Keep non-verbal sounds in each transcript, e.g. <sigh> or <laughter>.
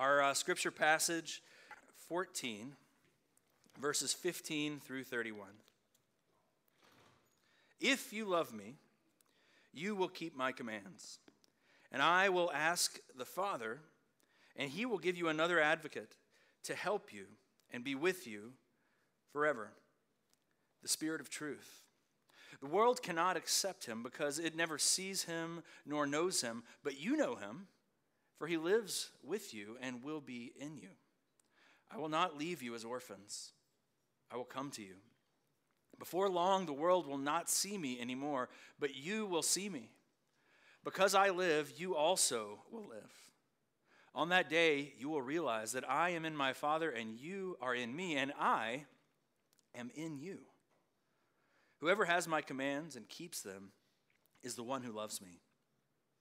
Our uh, scripture passage 14, verses 15 through 31. If you love me, you will keep my commands. And I will ask the Father, and he will give you another advocate to help you and be with you forever the Spirit of truth. The world cannot accept him because it never sees him nor knows him, but you know him, for he lives with you and will be in you. I will not leave you as orphans, I will come to you. Before long, the world will not see me anymore, but you will see me. Because I live, you also will live. On that day, you will realize that I am in my Father, and you are in me, and I am in you. Whoever has my commands and keeps them is the one who loves me.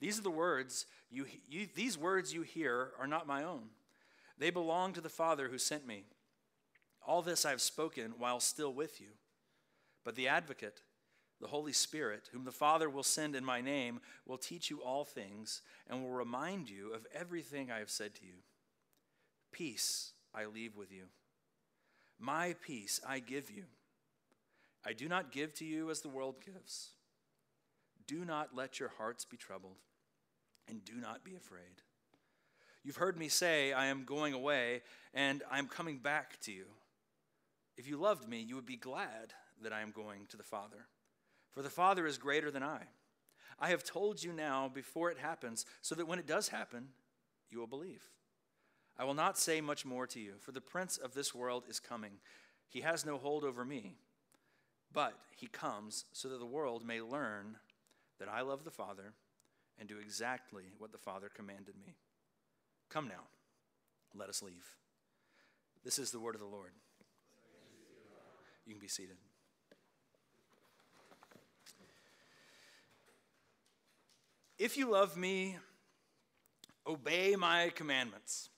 These are the words you, you, these words you hear are not my own. They belong to the Father who sent me. All this I have spoken while still with you. But the advocate, the Holy Spirit, whom the Father will send in my name, will teach you all things and will remind you of everything I have said to you. Peace I leave with you. My peace I give you. I do not give to you as the world gives. Do not let your hearts be troubled, and do not be afraid. You've heard me say, I am going away, and I am coming back to you. If you loved me, you would be glad that I am going to the Father, for the Father is greater than I. I have told you now before it happens, so that when it does happen, you will believe. I will not say much more to you, for the prince of this world is coming. He has no hold over me but he comes so that the world may learn that I love the Father and do exactly what the Father commanded me. Come now, let us leave. This is the word of the Lord. You can be seated. If you love me, obey my commandments.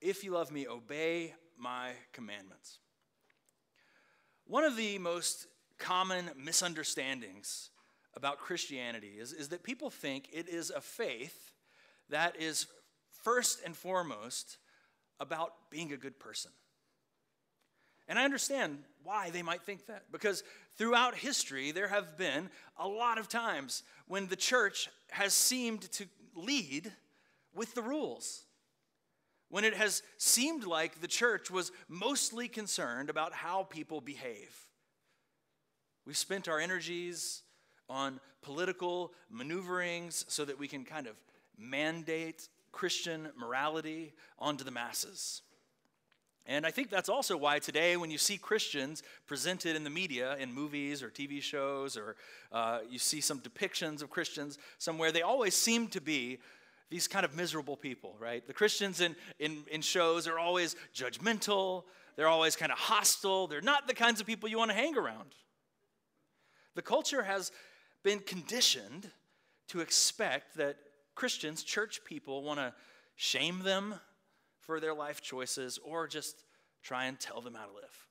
If you love me, obey my commandments. One of the most common misunderstandings about Christianity is, is that people think it is a faith that is first and foremost about being a good person. And I understand why they might think that, because throughout history, there have been a lot of times when the church has seemed to lead with the rules when it has seemed like the church was mostly concerned about how people behave. We've spent our energies on political maneuverings so that we can kind of mandate Christian morality onto the masses. And I think that's also why today, when you see Christians presented in the media, in movies or TV shows, or uh, you see some depictions of Christians somewhere, they always seem to be these kind of miserable people, right? The Christians in, in, in shows are always judgmental, they're always kind of hostile, they're not the kinds of people you want to hang around. The culture has been conditioned to expect that Christians, church people, want to shame them for their life choices or just try and tell them how to live.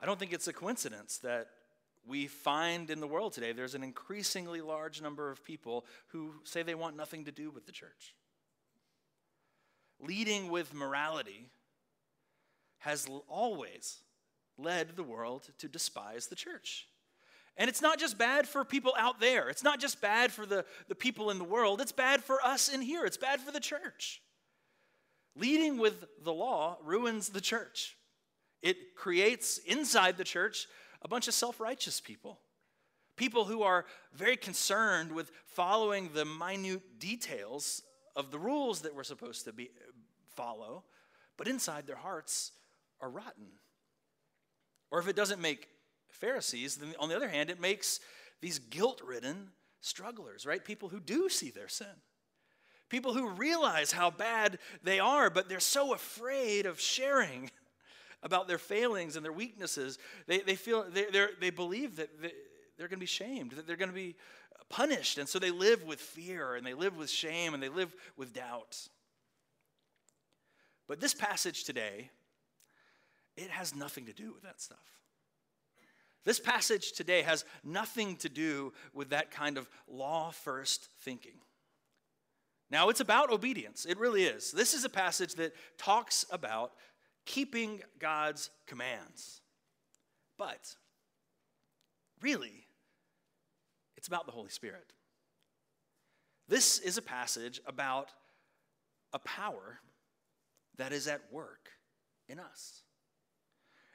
I don't think it's a coincidence that we find in the world today there's an increasingly large number of people who say they want nothing to do with the church. Leading with morality has always led the world to despise the church. And it's not just bad for people out there, it's not just bad for the, the people in the world, it's bad for us in here, it's bad for the church. Leading with the law ruins the church. It creates inside the church a bunch of self righteous people. People who are very concerned with following the minute details of the rules that we're supposed to be, follow, but inside their hearts are rotten. Or if it doesn't make Pharisees, then on the other hand, it makes these guilt ridden strugglers, right? People who do see their sin. People who realize how bad they are, but they're so afraid of sharing <laughs> about their failings and their weaknesses. They, they feel they, they believe that they, they're going to be shamed, that they're going to be punished. And so they live with fear and they live with shame and they live with doubt. But this passage today, it has nothing to do with that stuff. This passage today has nothing to do with that kind of law first thinking. Now, it's about obedience. It really is. This is a passage that talks about keeping God's commands. But really, it's about the Holy Spirit. This is a passage about a power that is at work in us.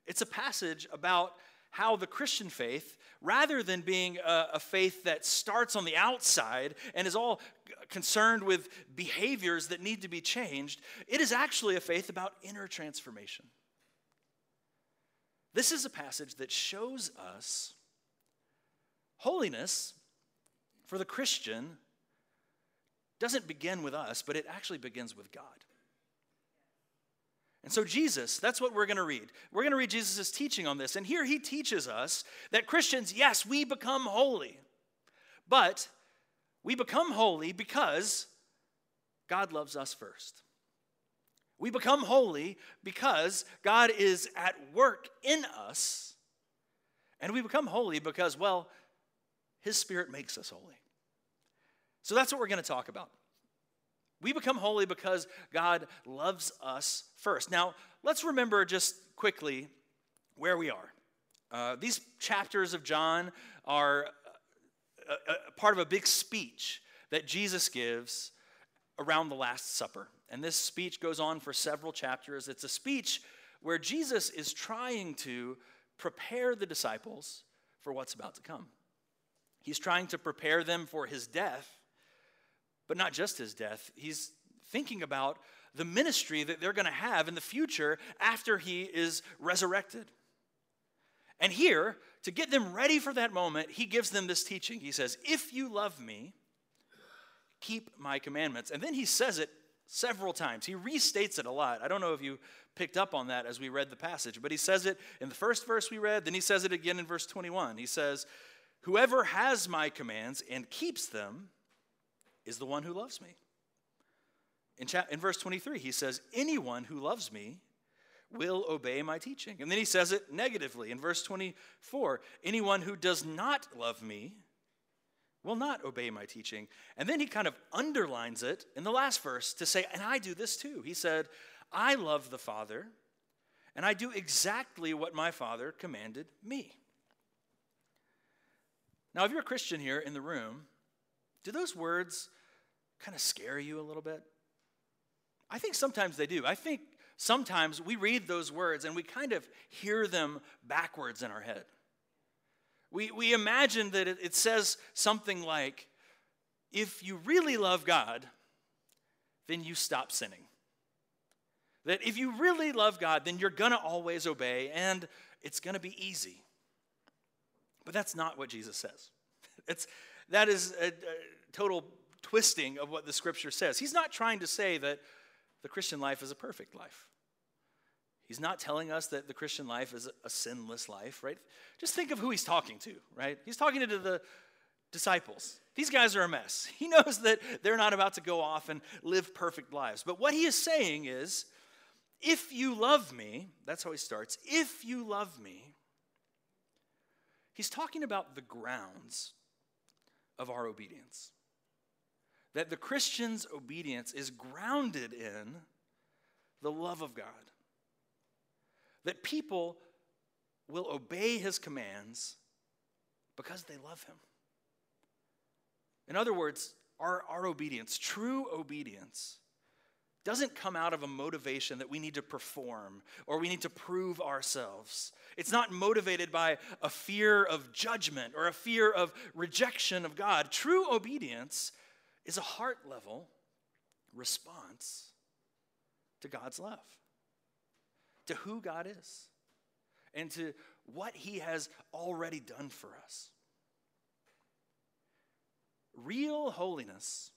It's a passage about how the Christian faith, rather than being a, a, faith that starts on the outside and is all concerned with behaviors that need to be changed, it is actually a faith about inner transformation. This is a passage that shows us holiness for the Christian doesn't begin with us, but it actually begins with God. And so, Jesus, that's what we're going to read. We're going to read Jesus' teaching on this. And here he teaches us that Christians, yes, we become holy, but we become holy because God loves us first. We become holy because God is at work in us. And we become holy because, well, His Spirit makes us holy. So that's what we're going to talk about. We become holy because God loves us first. Now, let's remember just quickly where we are. Uh, these chapters of John are a, a part of a big speech that Jesus gives around the Last Supper. And this speech goes on for several chapters. It's a speech where Jesus is trying to prepare the disciples for what's about to come. He's trying to prepare them for his death but not just his death. He's thinking about the ministry that they're going to have in the future after he is resurrected. And here, to get them ready for that moment, he gives them this teaching. He says, If you love me, keep my commandments. And then he says it several times. He restates it a lot. I don't know if you picked up on that as we read the passage, but he says it in the first verse we read, then he says it again in verse 21. He says, Whoever has my commands and keeps them, is the one who loves me. In, cha- in verse 23, he says, Anyone who loves me will obey my teaching. And then he says it negatively in verse 24 Anyone who does not love me will not obey my teaching. And then he kind of underlines it in the last verse to say, And I do this too. He said, I love the Father, and I do exactly what my Father commanded me. Now, if you're a Christian here in the room, do those words kind of scare you a little bit? I think sometimes they do. I think sometimes we read those words and we kind of hear them backwards in our head. We, we imagine that it, it says something like, if you really love God, then you stop sinning. That if you really love God, then you're going to always obey and it's going to be easy. But that's not what Jesus says. <laughs> It's, that is a, a total twisting of what the scripture says. He's not trying to say that the Christian life is a perfect life. He's not telling us that the Christian life is a sinless life, right? Just think of who he's talking to, right? He's talking to the disciples. These guys are a mess. <laughs> He knows that they're not about to go off and live perfect lives. But what he is saying is if you love me, that's how he starts, if you love me, he's talking about the grounds of our obedience that the Christian's obedience is grounded in the love of God. That people will obey his commands because they love him. In other words, our, our obedience, true obedience, doesn't come out of a motivation that we need to perform or we need to prove ourselves. It's not motivated by a fear of judgment or a fear of rejection of God. True obedience is a heart level response to God's love, to who God is, and to what He has already done for us. Real holiness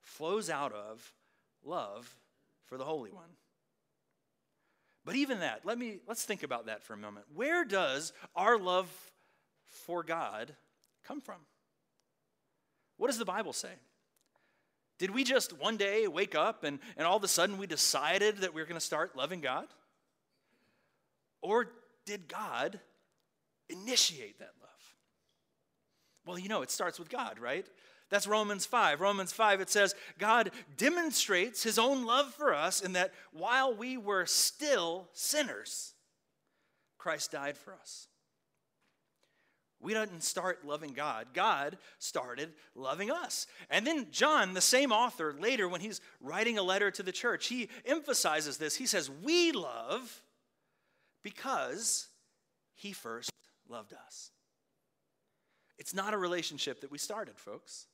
flows out of love for the Holy One. But even that, let me let's think about that for a moment. Where does our love for God come from? What does the Bible say? Did we just one day wake up and, and all of a sudden we decided that we are going to start loving God? Or did God initiate that love? Well, you know, it starts with God, right? That's Romans 5. Romans 5, it says, God demonstrates his own love for us in that while we were still sinners, Christ died for us. We didn't start loving God. God started loving us. And then John, the same author, later when he's writing a letter to the church, he emphasizes this. He says, We love because he first loved us. It's not a relationship that we started, folks.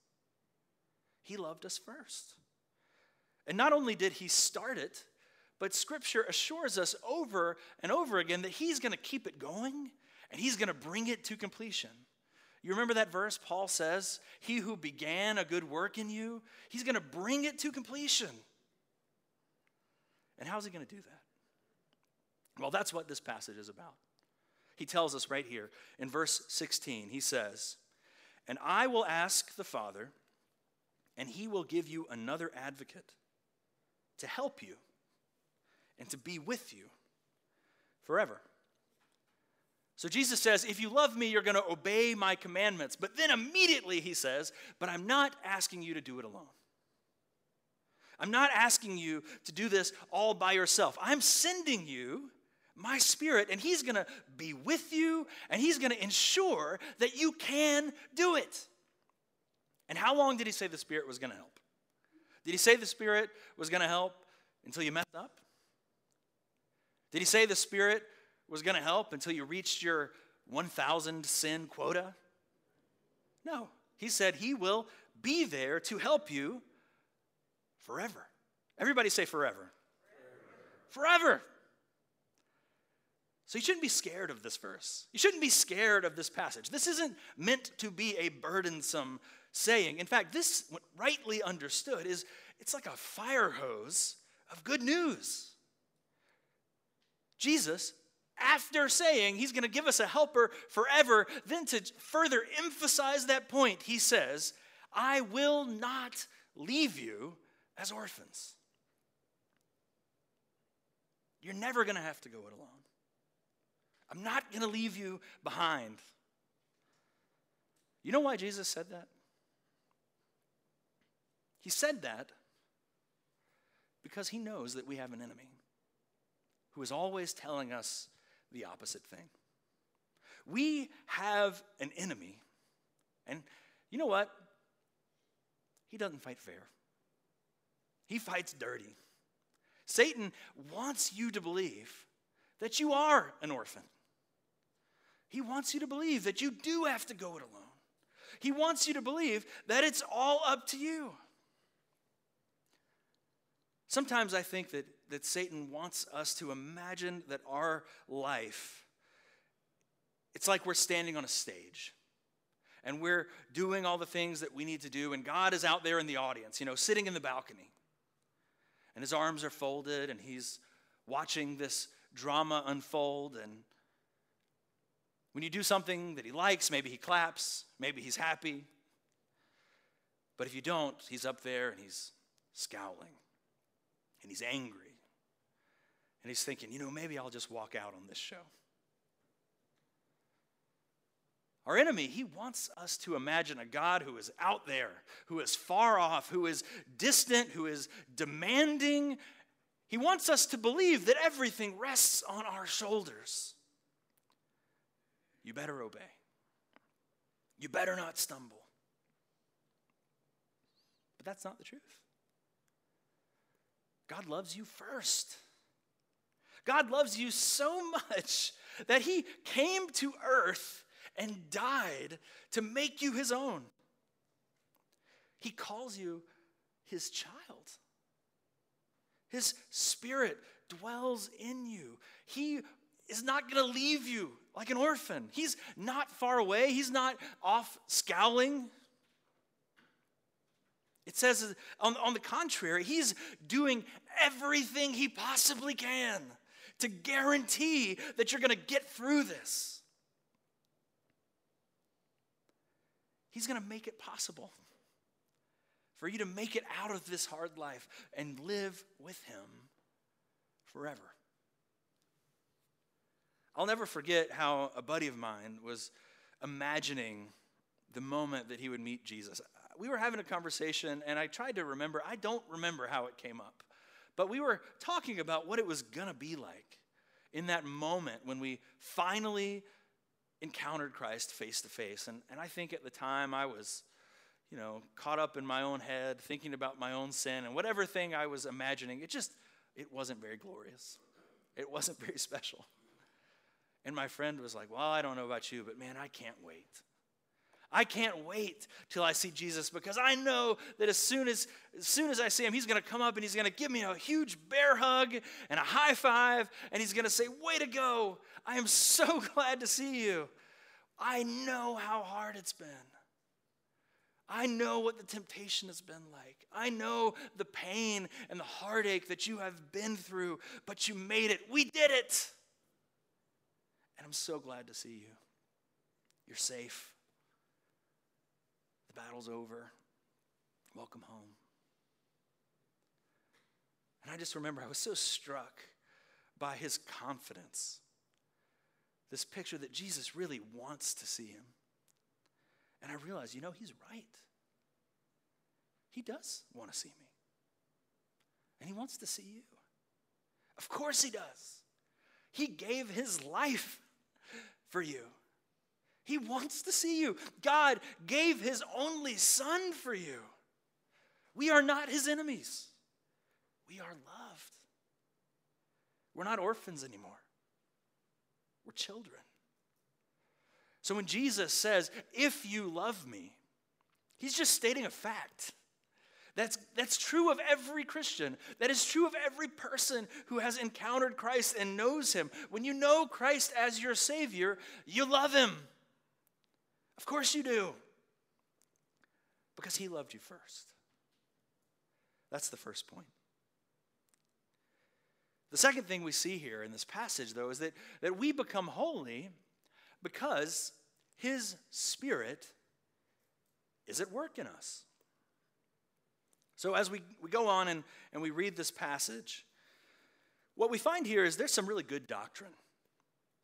He loved us first. And not only did he start it, but scripture assures us over and over again that he's going to keep it going and he's going to bring it to completion. You remember that verse Paul says, He who began a good work in you, he's going to bring it to completion. And how's he going to do that? Well, that's what this passage is about. He tells us right here in verse 16, he says, And I will ask the Father, and he will give you another advocate to help you and to be with you forever. So Jesus says, If you love me, you're going to obey my commandments. But then immediately he says, But I'm not asking you to do it alone. I'm not asking you to do this all by yourself. I'm sending you my spirit, and he's going to be with you, and he's going to ensure that you can do it. And how long did he say the spirit was going to help? Did he say the spirit was going to help until you messed up? Did he say the spirit was going to help until you reached your 1,000 sin quota? No. He said he will be there to help you forever. Everybody say forever. Forever. So you shouldn't be scared of this verse. You shouldn't be scared of this passage. This isn't meant to be a burdensome saying. In fact, this, rightly understood, is it's like a fire hose of good news. Jesus after saying he's going to give us a helper forever, then to further emphasize that point, he says, I will not leave you as orphans. You're never going to have to go it alone. I'm not going to leave you behind. You know why Jesus said that? He said that because he knows that we have an enemy who is always telling us the opposite thing. We have an enemy, and you know what? He doesn't fight fair, he fights dirty. Satan wants you to believe that you are an orphan. He wants you to believe that you do have to go it alone. He wants you to believe that it's all up to you. Sometimes I think that that Satan wants us to imagine that our life, it's like we're standing on a stage and we're doing all the things that we need to do, and God is out there in the audience, you know, sitting in the balcony. And his arms are folded, and he's watching this drama unfold. And when you do something that he likes, maybe he claps, maybe he's happy. But if you don't, he's up there and he's scowling and he's angry and he's thinking, you know, maybe I'll just walk out on this show. Our enemy, he wants us to imagine a God who is out there, who is far off, who is distant, who is demanding. He wants us to believe that everything rests on our shoulders. You better obey. You better not stumble. But that's not the truth. God loves you first. God loves you so much that he came to earth and died to make you his own. He calls you his child. His spirit dwells in you. He is not going to leave you like an orphan. He's not far away, he's not off scowling. It says, on, on the contrary, he's doing everything he possibly can to guarantee that you're going to get through this. He's going to make it possible for you to make it out of this hard life and live with him forever. I'll never forget how a buddy of mine was imagining the moment that he would meet Jesus. We were having a conversation, and I tried to remember. I don't remember how it came up, but we were talking about what it was going to be like in that moment when we finally encountered Christ face to face. And, and I think at the time I was, you know, caught up in my own head, thinking about my own sin and whatever thing I was imagining, it just, it wasn't very glorious. It wasn't <laughs> very special. And my friend was like, Well, I don't know about you, but man, I can't wait. I can't wait till I see Jesus because I know that as soon as, as soon as I see him, he's going to come up and he's going to give me a huge bear hug and a high five, and he's going to say, Way to go! I am so <laughs> glad to see you. I know how hard it's been. I know what the temptation has been like. I know the pain and the heartache that you have been through, but you made it. We did it. And I'm so glad to see you. You're safe. The battle's over. Welcome home. And I just remember I was so struck by his confidence. This picture that Jesus really wants to see him. And I realized, you know, he's right. He does want to see me. And he wants to see you. Of course he does. He gave his life for you. He wants to see you. God gave his only son for you. We are not his enemies. We are loved. We're not orphans anymore. We're children. So when Jesus says, If you love me, he's just stating a fact. That's, that's true of every Christian. That is true of every person who has encountered Christ and knows him. When you know Christ as your Savior, you love him. Of course you do. Because he loved you first. That's the first point. The second thing we see here in this passage, though, is that, that we become holy because his Spirit is at work in us. So, as we, we go on and, and we read this passage, what we find here is there's some really good doctrine,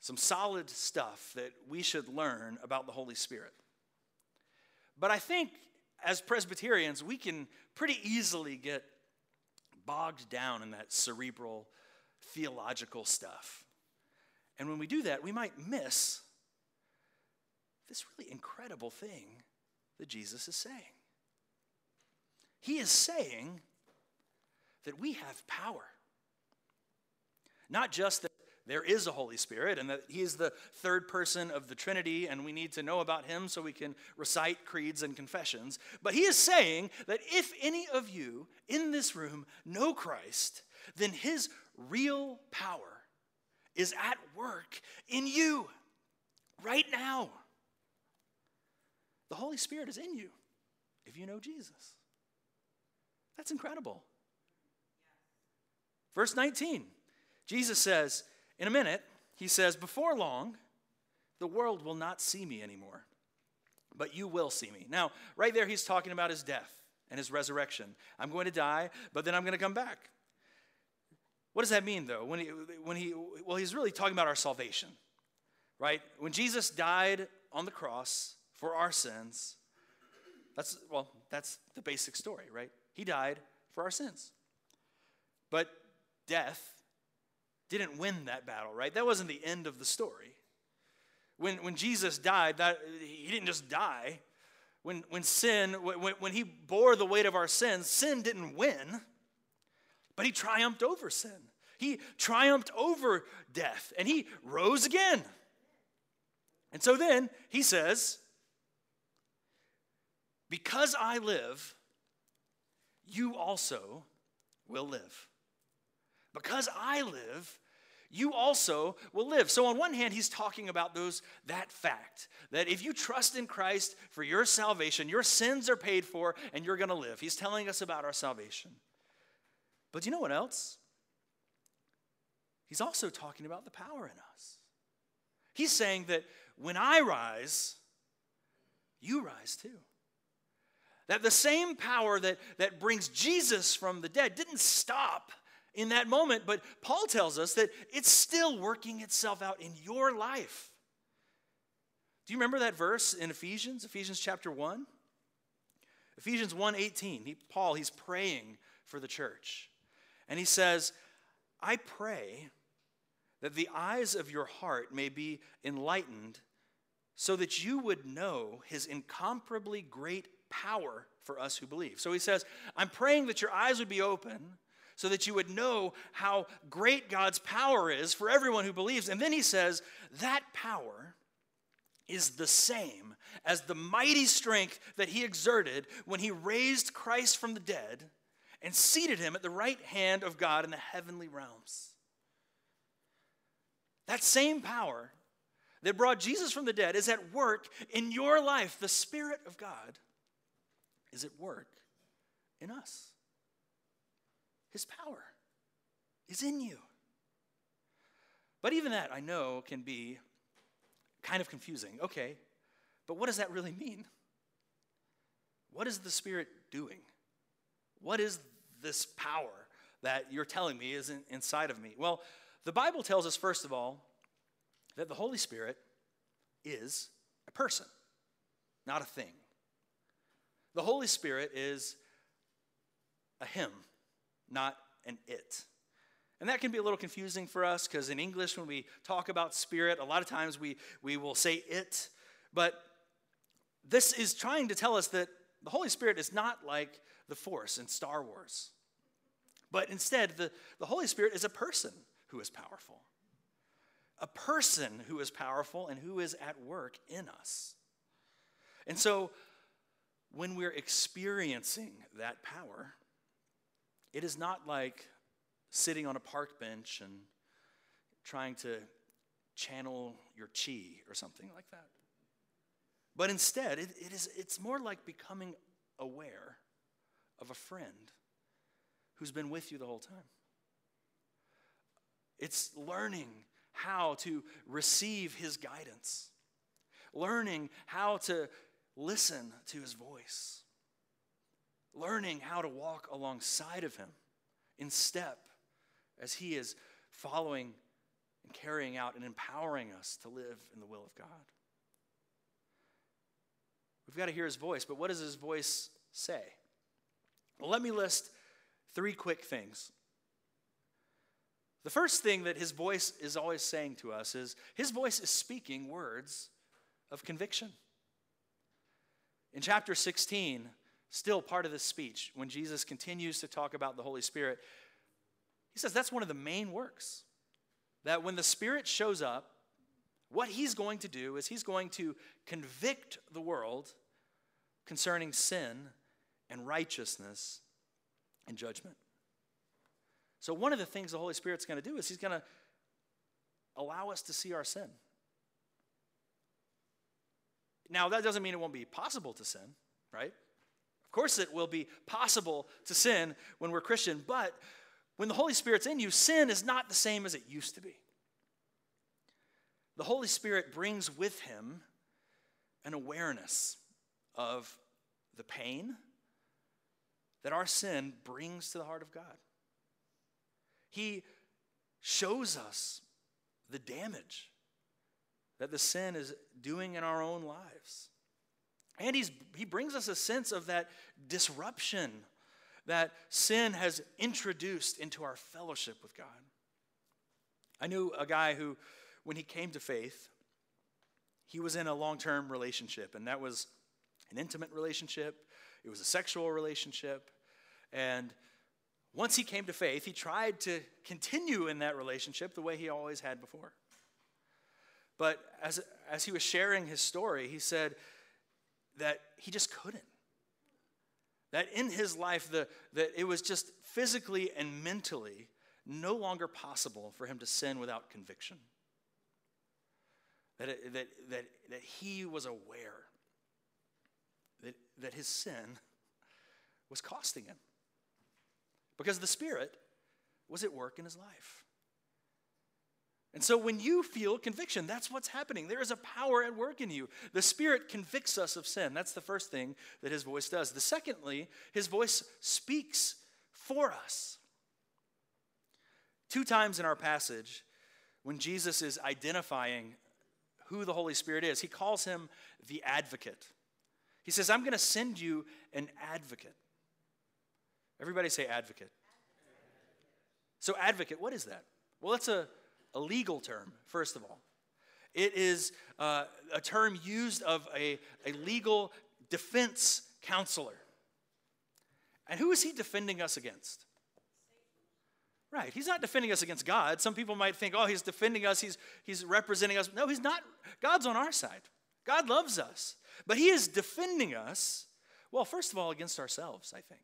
some solid stuff that we should learn about the Holy Spirit. But I think as Presbyterians, we can pretty easily get bogged down in that cerebral theological stuff. And when we do that, we might miss this really incredible thing that Jesus is saying. He is saying that we have power. Not just that there is a Holy Spirit and that He is the third person of the Trinity and we need to know about Him so we can recite creeds and confessions, but He is saying that if any of you in this room know Christ, then His real power is at work in you right now. The Holy Spirit is in you if you know Jesus. That's incredible. Verse 19, Jesus says, in a minute, he says, Before long, the world will not see me anymore, but you will see me. Now, right there, he's talking about his death and his resurrection. I'm going to die, but then I'm going to come back. What does that mean, though? When he, when he, well, he's really talking about our salvation, right? When Jesus died on the cross for our sins, that's, well, that's the basic story, right? He died for our sins. But death didn't win that battle, right? That wasn't the end of the story. When, when Jesus died, that, he didn't just die. When, when sin, when, when he bore the weight of our sins, sin didn't win. But he triumphed over sin. He triumphed over death and he rose again. And so then he says, Because I live, you also will live. Because I live, you also will live. So on one hand, he's talking about those that fact that if you trust in Christ for your salvation, your sins are paid for and you're going to live. He's telling us about our salvation. But you know what else? He's also talking about the power in us. He's saying that when I rise, you rise too. That the same power that, that brings Jesus from the dead didn't stop in that moment, but Paul tells us that it's still working itself out in your life. Do you remember that verse in Ephesians, Ephesians chapter 1? Ephesians 1:18. He, Paul, he's praying for the church. And he says, "I pray that the eyes of your heart may be enlightened so that you would know his incomparably great power for us who believe. So he says, I'm praying that your eyes would be open so that you would know how great God's power is for everyone who believes. And then he says, that power is the same as the mighty strength that he exerted when he raised Christ from the dead and seated him at the right hand of God in the heavenly realms. That same power that brought Jesus from the dead is at work in your life. The Spirit of God is at work in us. His power is in you. But even that, I know, can be kind of confusing. Okay, but what does that really mean? What is the Spirit doing? What is this power that you're telling me is in, inside of me? Well, the Bible tells us, first of all, that the Holy Spirit is a person, not a thing. The Holy Spirit is a him, not an it. And that can be a little confusing for us because in English, when we talk about spirit, a lot of times we, we will say it. But this is trying to tell us that the Holy Spirit is not like the Force in Star Wars. But instead, the, the Holy Spirit is a person who is powerful a person who is powerful and who is at work in us. And so, when we're experiencing that power, it is not like sitting on a park bench and trying to channel your chi or something like that. But instead, it, it is, it's more like becoming aware of a friend who's been with you the whole time. It's learning how to receive his guidance, learning how to listen to his voice, learning how to walk alongside of him in step as he is following and carrying out and empowering us to live in the will of God. We've got to hear his voice, but what does his voice say? Well, let me list three quick things the first thing that his voice is always saying to us is his voice is speaking words of conviction. In chapter 16, still part of this speech, when Jesus continues to talk about the Holy Spirit, he says that's one of the main works. That when the Spirit shows up, what he's going to do is he's going to convict the world concerning sin and righteousness and judgment. So, one of the things the Holy Spirit's going to do is He's going to allow us to see our sin. Now, that doesn't mean it won't be possible to sin, right? Of course, it will be possible to sin when we're Christian, but when the Holy Spirit's in you, sin is not the same as it used to be. The Holy Spirit brings with him an awareness of the pain that our sin brings to the heart of God. He shows us the damage that the sin is doing in our own lives. And he's, he brings us a sense of that disruption that sin has introduced into our fellowship with God. I knew a guy who, when he came to faith, he was in a long term relationship, and that was an intimate relationship, it was a sexual relationship, and once he came to faith, he tried to continue in that relationship the way he always had before. But as, as he was sharing his story, he said that he just couldn't. That in his life, the, that it was just physically and mentally no longer possible for him to sin without conviction. That, it, that, that, that he was aware that, that his sin was costing him. Because the Spirit was at work in his life. And so when you feel conviction, that's what's happening. There is a power at work in you. The Spirit convicts us of sin. That's the first thing that his voice does. The secondly, his voice speaks for us. Two times in our passage, when Jesus is identifying who the Holy Spirit is, he calls him the advocate. He says, I'm going to send you an advocate. Everybody say advocate. So, advocate, what is that? Well, it's a, a legal term, first of all. It is uh, a term used of a, a legal defense counselor. And who is he defending us against? Right. He's not defending us against God. Some people might think, oh, he's defending us, he's, he's representing us. No, he's not. God's on our side. God loves us. But he is defending us, well, first of all, against ourselves, I think.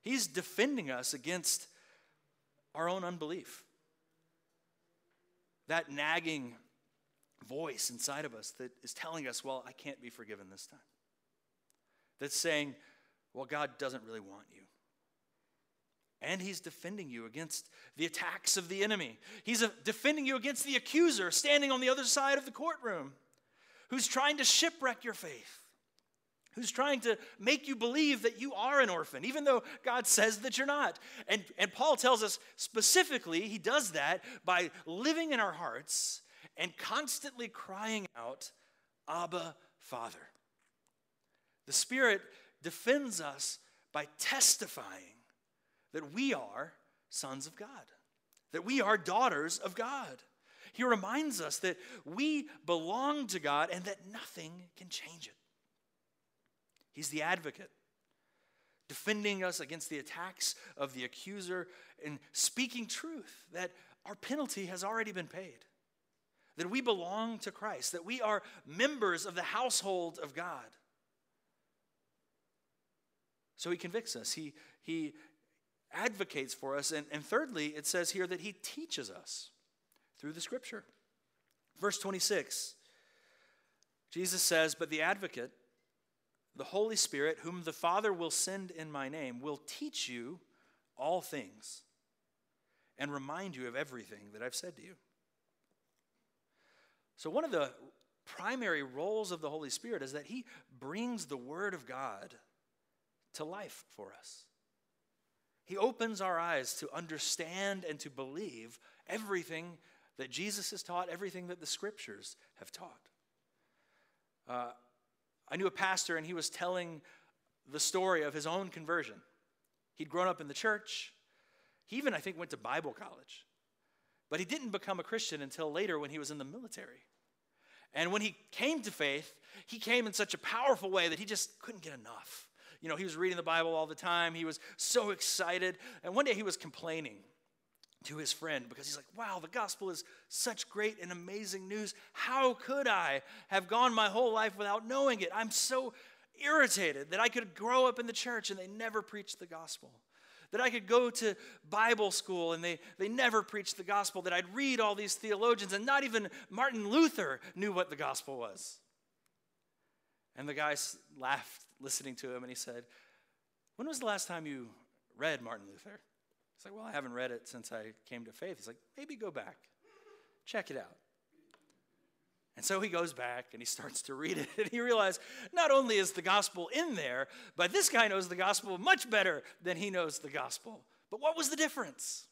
He's defending us against our own unbelief. That nagging voice inside of us that is telling us, well, I can't be forgiven this time. That's saying, well, God doesn't really want you. And he's defending you against the attacks of the enemy. He's uh, defending you against the accuser standing on the other side of the courtroom who's trying to shipwreck your faith, who's trying to make you believe that you are an orphan, even though God says that you're not. And, and Paul tells us specifically he does that by living in our hearts and constantly crying out, Abba, Father. The Spirit defends us by testifying that we are sons of God, that we are daughters of God. He reminds us that we belong to God and that nothing can change it. He's the advocate, defending us against the attacks of the accuser and speaking truth that our penalty has already been paid, that we belong to Christ, that we are members of the household of God. So he convicts us. He, he advocates for us. And, and thirdly, it says here that he teaches us through the scripture. Verse 26, Jesus says, But the advocate, the Holy Spirit, whom the Father will send in my name, will teach you all things and remind you of everything that I've said to you. So, one of the primary roles of the Holy Spirit is that he brings the Word of God to life for us. He opens our eyes to understand and to believe everything that Jesus has taught, everything that the scriptures have taught. Uh, I knew a pastor, and he was telling the story of his own conversion. He'd grown up in the church. He even, I think, went to Bible college. But he didn't become a Christian until later when he was in the military. And when he came to faith, he came in such a powerful way that he just couldn't get enough. You know, he was reading the Bible all the time. He was so excited. And one day he was complaining to his friend because he's like, wow, the gospel is such great and amazing news. How could I have gone my whole life without knowing it? I'm so irritated that I could grow up in the church and they never preached the gospel. That I could go to Bible school and they, they never preached the gospel. That I'd read all these theologians and not even Martin Luther knew what the gospel was. And the guy laughed listening to him and he said, When was the last time you read Martin Luther? He's like, Well, I haven't read it since I came to faith. He's like, Maybe go back, check it out. And so he goes back and he starts to read it, <laughs> and he realizes not only is the gospel in there, but this guy knows the gospel much better than he knows the gospel. But what was the difference?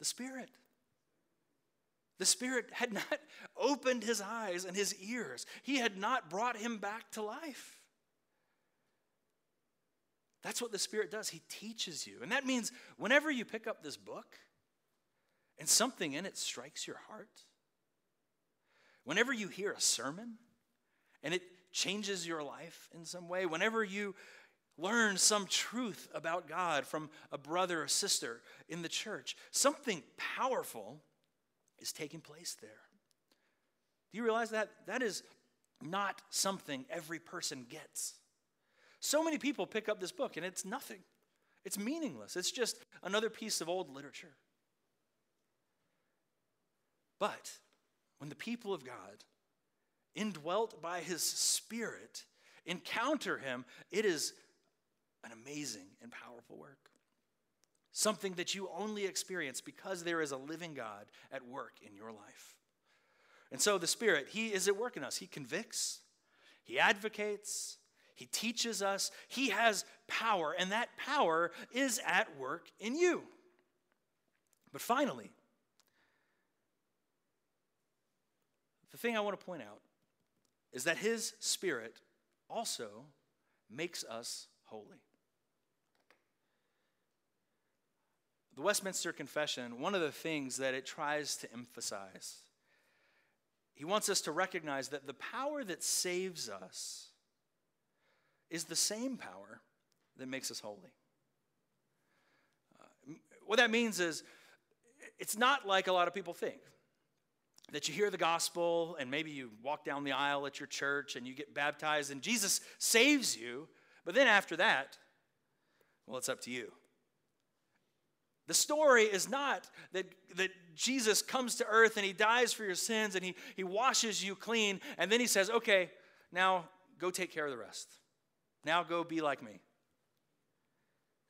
The Spirit. The Spirit had <laughs> not opened his eyes and his ears, He had not brought him back to life. That's what the Spirit does. He teaches you. And that means whenever you pick up this book and something in it strikes your heart, whenever you hear a sermon and it changes your life in some way, whenever you learn some truth about God from a brother or sister in the church, something powerful is taking place there. Do you realize that? That is not something every person gets. So many people pick up this book and it's nothing. It's meaningless. It's just another piece of old literature. But when the people of God, indwelt by his spirit, encounter him, it is an amazing and powerful work. Something that you only experience because there is a living God at work in your life. And so the Spirit, He is at work in us. He convicts, He advocates, He teaches us. He has power, and that power is at work in you. But finally, the thing I want to point out is that His Spirit also makes us holy. The Westminster Confession, one of the things that it tries to emphasize, he wants us to recognize that the power that saves us is the same power that makes us holy. Uh, what that means is, it's not like a lot of people think that you hear the gospel and maybe you walk down the aisle at your church and you get baptized and Jesus saves you, but then after that, well, it's up to you. The story is not that, that Jesus comes to earth and he dies for your sins and he, he washes you clean, and then he says, okay, now go take care of the rest. Now go be like me.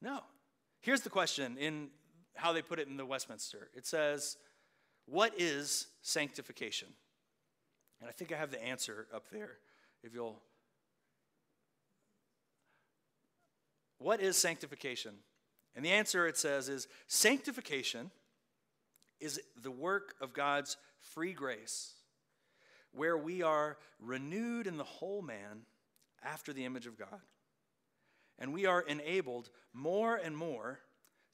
No. Here's the question in how they put it in the Westminster it says, What is sanctification? And I think I have the answer up there, if you'll. What is sanctification? And the answer it says is sanctification is the work of God's free grace, where we are renewed in the whole man after the image of God. And we are enabled more and more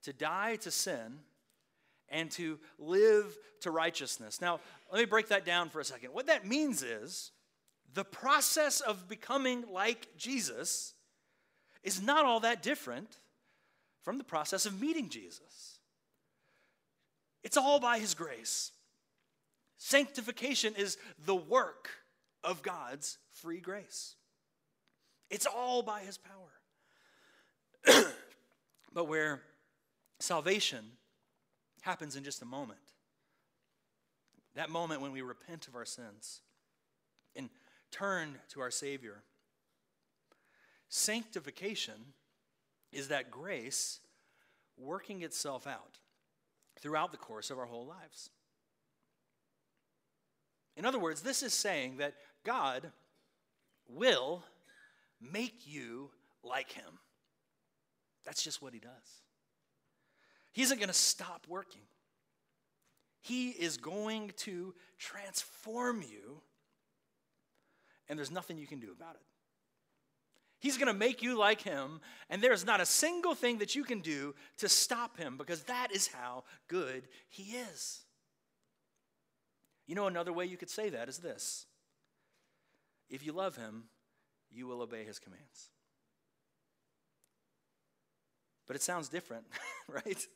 to die to sin and to live to righteousness. Now, let me break that down for a second. What that means is the process of becoming like Jesus is not all that different from the process of meeting Jesus. It's all by His grace. Sanctification is the work of God's free grace. It's all by His power. <clears throat> but where salvation happens in just a moment, that moment when we repent of our sins and turn to our Savior, sanctification is that grace working itself out throughout the course of our whole lives. In other words, this is saying that God will make you like Him. That's just what He does. He isn't going to stop working, He is going to transform you, and there's nothing you can do about it. He's going to make you like him, and there's not a single thing that you can do to stop him because that is how good he is. You know, another way you could say that is this if you love him, you will obey his commands. But it sounds different, <laughs> right?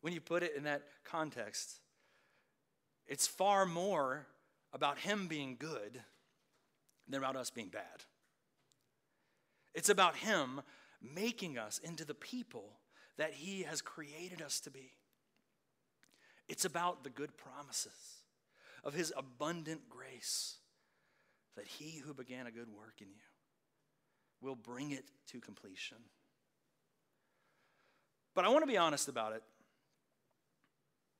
When you put it in that context, it's far more about him being good than about us being bad. It's about Him making us into the people that He has created us to be. It's about the good promises of His abundant grace that He who began a good work in you will bring it to completion. But I want to be honest about it.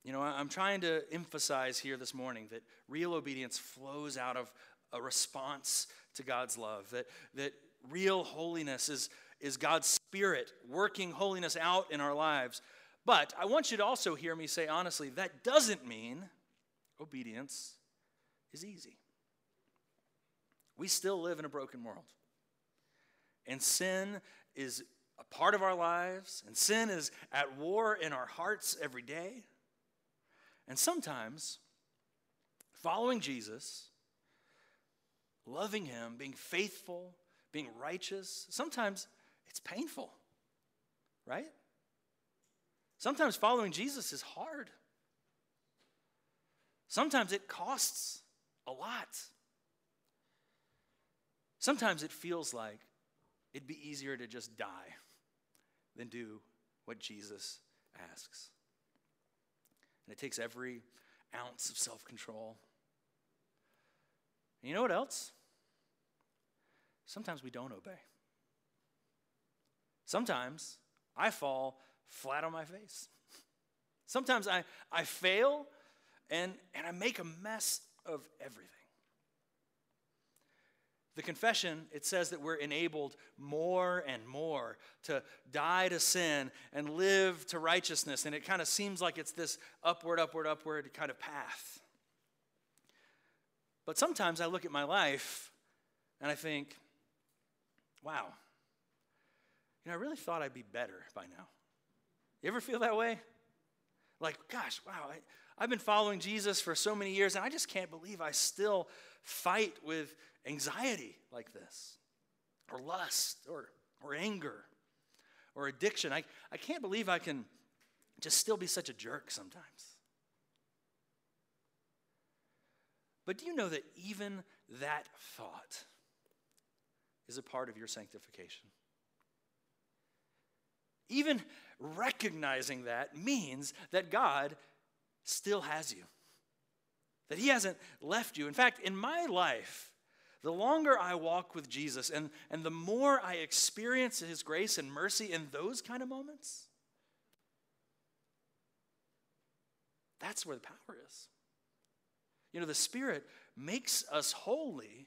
You know, I'm trying to emphasize here this morning that real obedience flows out of a response to God's love, that, that real holiness is, is God's Spirit working holiness out in our lives. But I want you to also hear me say honestly, that doesn't mean obedience is easy. We still live in a broken world. And sin is a part of our lives, and sin is at war in our hearts every day. And sometimes, following Jesus, loving Him, being faithful, being righteous, sometimes it's painful, right? Sometimes following Jesus is hard. Sometimes it costs a lot. Sometimes it feels like it'd be easier to just die than do what Jesus asks. And it takes every ounce of self control. You know what else? Sometimes we don't obey. Sometimes I fall flat on my face. Sometimes I, I fail and, and I make a mess of everything. The confession, it says that we're enabled more and more to die to sin and live to righteousness. And it kind of seems like it's this upward, upward, upward kind of path. But sometimes I look at my life and I think, wow, you know, I really thought I'd be better by now. You ever feel that way? Like, gosh, wow, I, I've been following Jesus for so many years, and I just can't believe I still fight with anxiety like this, or lust, or, or anger, or addiction. I, I can't believe I can just still be such a jerk sometimes. But do you know that even that thought is a part of your sanctification? Even recognizing that means that God still has you, that He hasn't left you. In fact, in my life, the longer I walk with Jesus and, and the more I experience His grace and mercy in those kind of moments, that's where the power is. You know, the Spirit makes us holy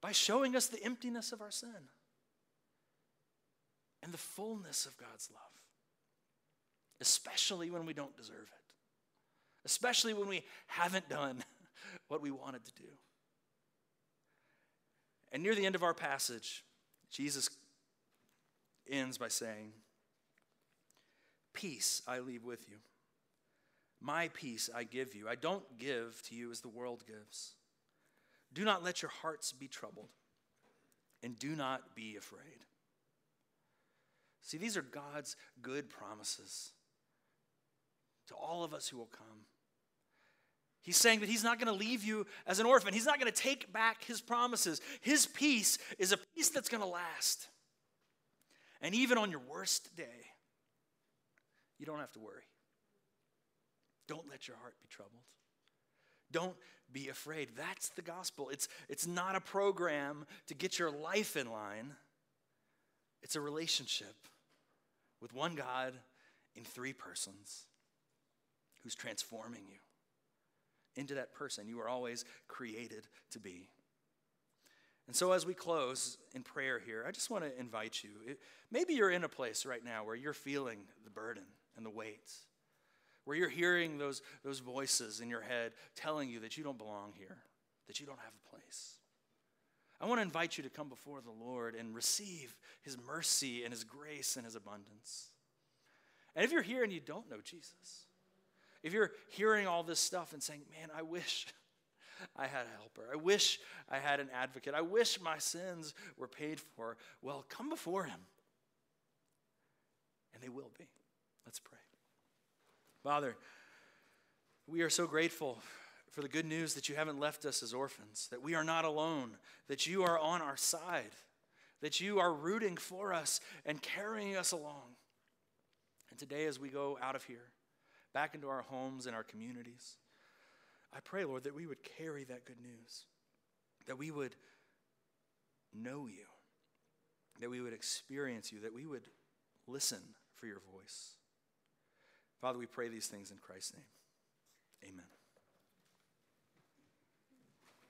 by showing us the emptiness of our sin and the fullness of God's love, especially when we don't deserve it, especially when we haven't done <laughs> what we wanted to do. And near the end of our passage, Jesus ends by saying, Peace I leave with you. My peace I give you. I don't give to you as the world gives. Do not let your hearts be troubled, and do not be afraid. See, these are God's good promises to all of us who will come. He's saying that He's not going to leave you as an orphan. He's not going to take back His promises. His peace is a peace that's going to last. And even on your worst day, you don't have to worry. Don't let your heart be troubled. Don't be afraid. That's the gospel. It's, it's not a program to get your life in line, it's a relationship with one God in three persons who's transforming you into that person you were always created to be. And so, as we close in prayer here, I just want to invite you. It, maybe you're in a place right now where you're feeling the burden and the weight, where you're hearing those, those voices in your head telling you that you don't belong here, that you don't have a place. I want to invite you to come before the Lord and receive His mercy and His grace and His abundance. And if you're here and you don't know Jesus, if you're hearing all this stuff and saying, man, I wish I had a helper, I wish I had an advocate, I wish my sins were paid for, well, come before Him. And they will be. Let's pray. Father, we are so grateful for the good news that you haven't left us as orphans, that we are not alone, that you are on our side, that you are rooting for us and carrying us along. And today, as we go out of here, back into our homes and our communities, I pray, Lord, that we would carry that good news, that we would know you, that we would experience you, that we would listen for your voice. Father, we pray these things in Christ's name. Amen.